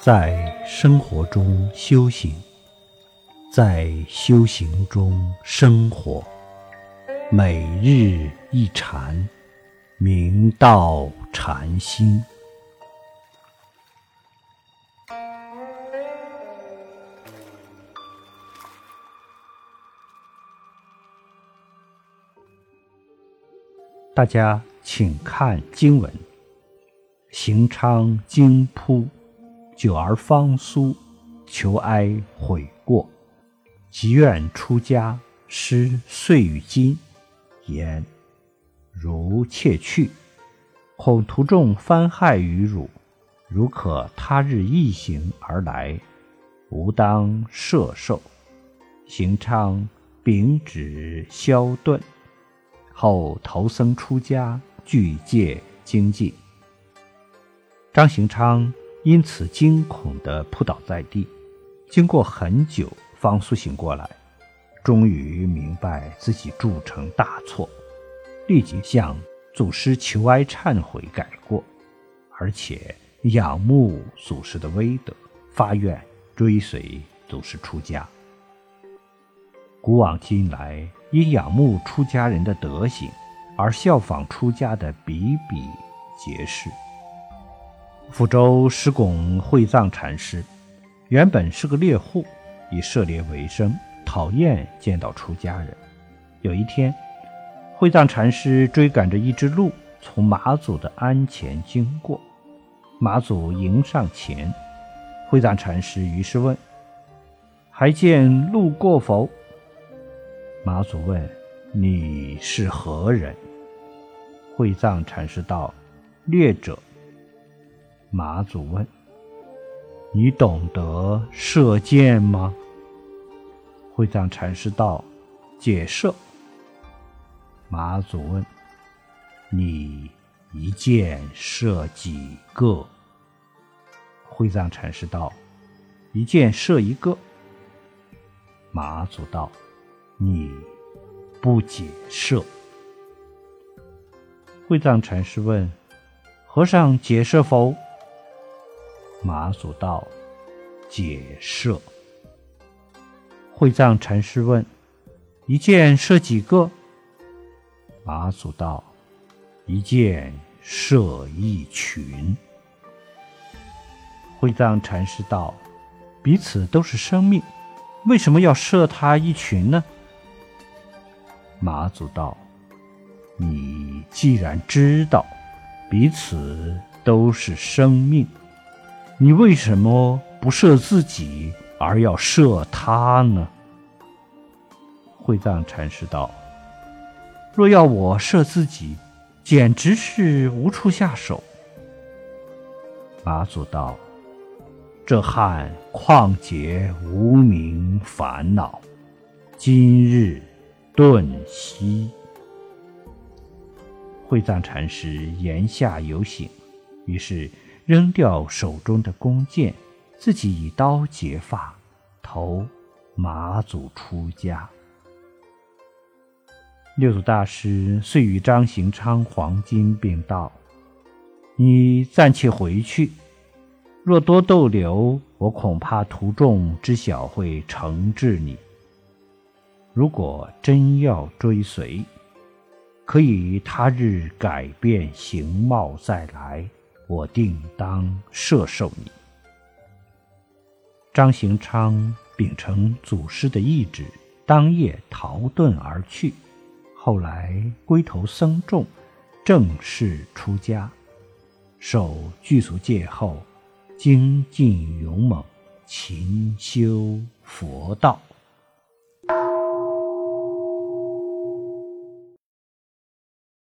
在生活中修行，在修行中生活，每日一禅，明道禅心。大家请看经文：行昌经铺，久而方苏，求哀悔过，即愿出家。师遂与金言：如妾去，恐徒众翻害于汝，如可他日一行而来，吾当摄受。行昌秉旨消顿。后投僧出家，具戒精进。张行昌因此惊恐地扑倒在地，经过很久方苏醒过来，终于明白自己铸成大错，立即向祖师求哀忏悔改过，而且仰慕祖师的威德，发愿追随祖师出家。古往今来。因仰慕出家人的德行，而效仿出家的比比皆是。福州石拱慧藏禅师原本是个猎户，以狩猎为生，讨厌见到出家人。有一天，慧藏禅师追赶着一只鹿从马祖的鞍前经过，马祖迎上前，慧藏禅师于是问：“还见鹿过否？”马祖问：“你是何人？”慧藏禅师道：“猎者。”马祖问：“你懂得射箭吗？”会藏禅师道：“解射。”马祖问：“你一箭射几个？”会藏禅师道：“一箭射一个。”马祖道。你不解射。会藏禅师问：“和尚解射否？”马祖道：“解射。”慧藏禅师问：“一箭射几个？”马祖道：“一箭射一群。”慧藏禅师道：“彼此都是生命，为什么要射他一群呢？”马祖道：“你既然知道彼此都是生命，你为什么不射自己，而要射他呢？”慧藏禅师道：“若要我射自己，简直是无处下手。”马祖道：“这汉旷劫无名烦恼，今日。”顿息，慧藏禅师言下有醒，于是扔掉手中的弓箭，自己以刀结发，投马祖出家。六祖大师遂与张行昌黄金并道：“你暂且回去，若多逗留，我恐怕徒众知晓会惩治你。”如果真要追随，可以他日改变形貌再来，我定当摄受你。张行昌秉承祖师的意志，当夜逃遁而去。后来归投僧众，正式出家，受具足戒后，精进勇猛，勤修佛道。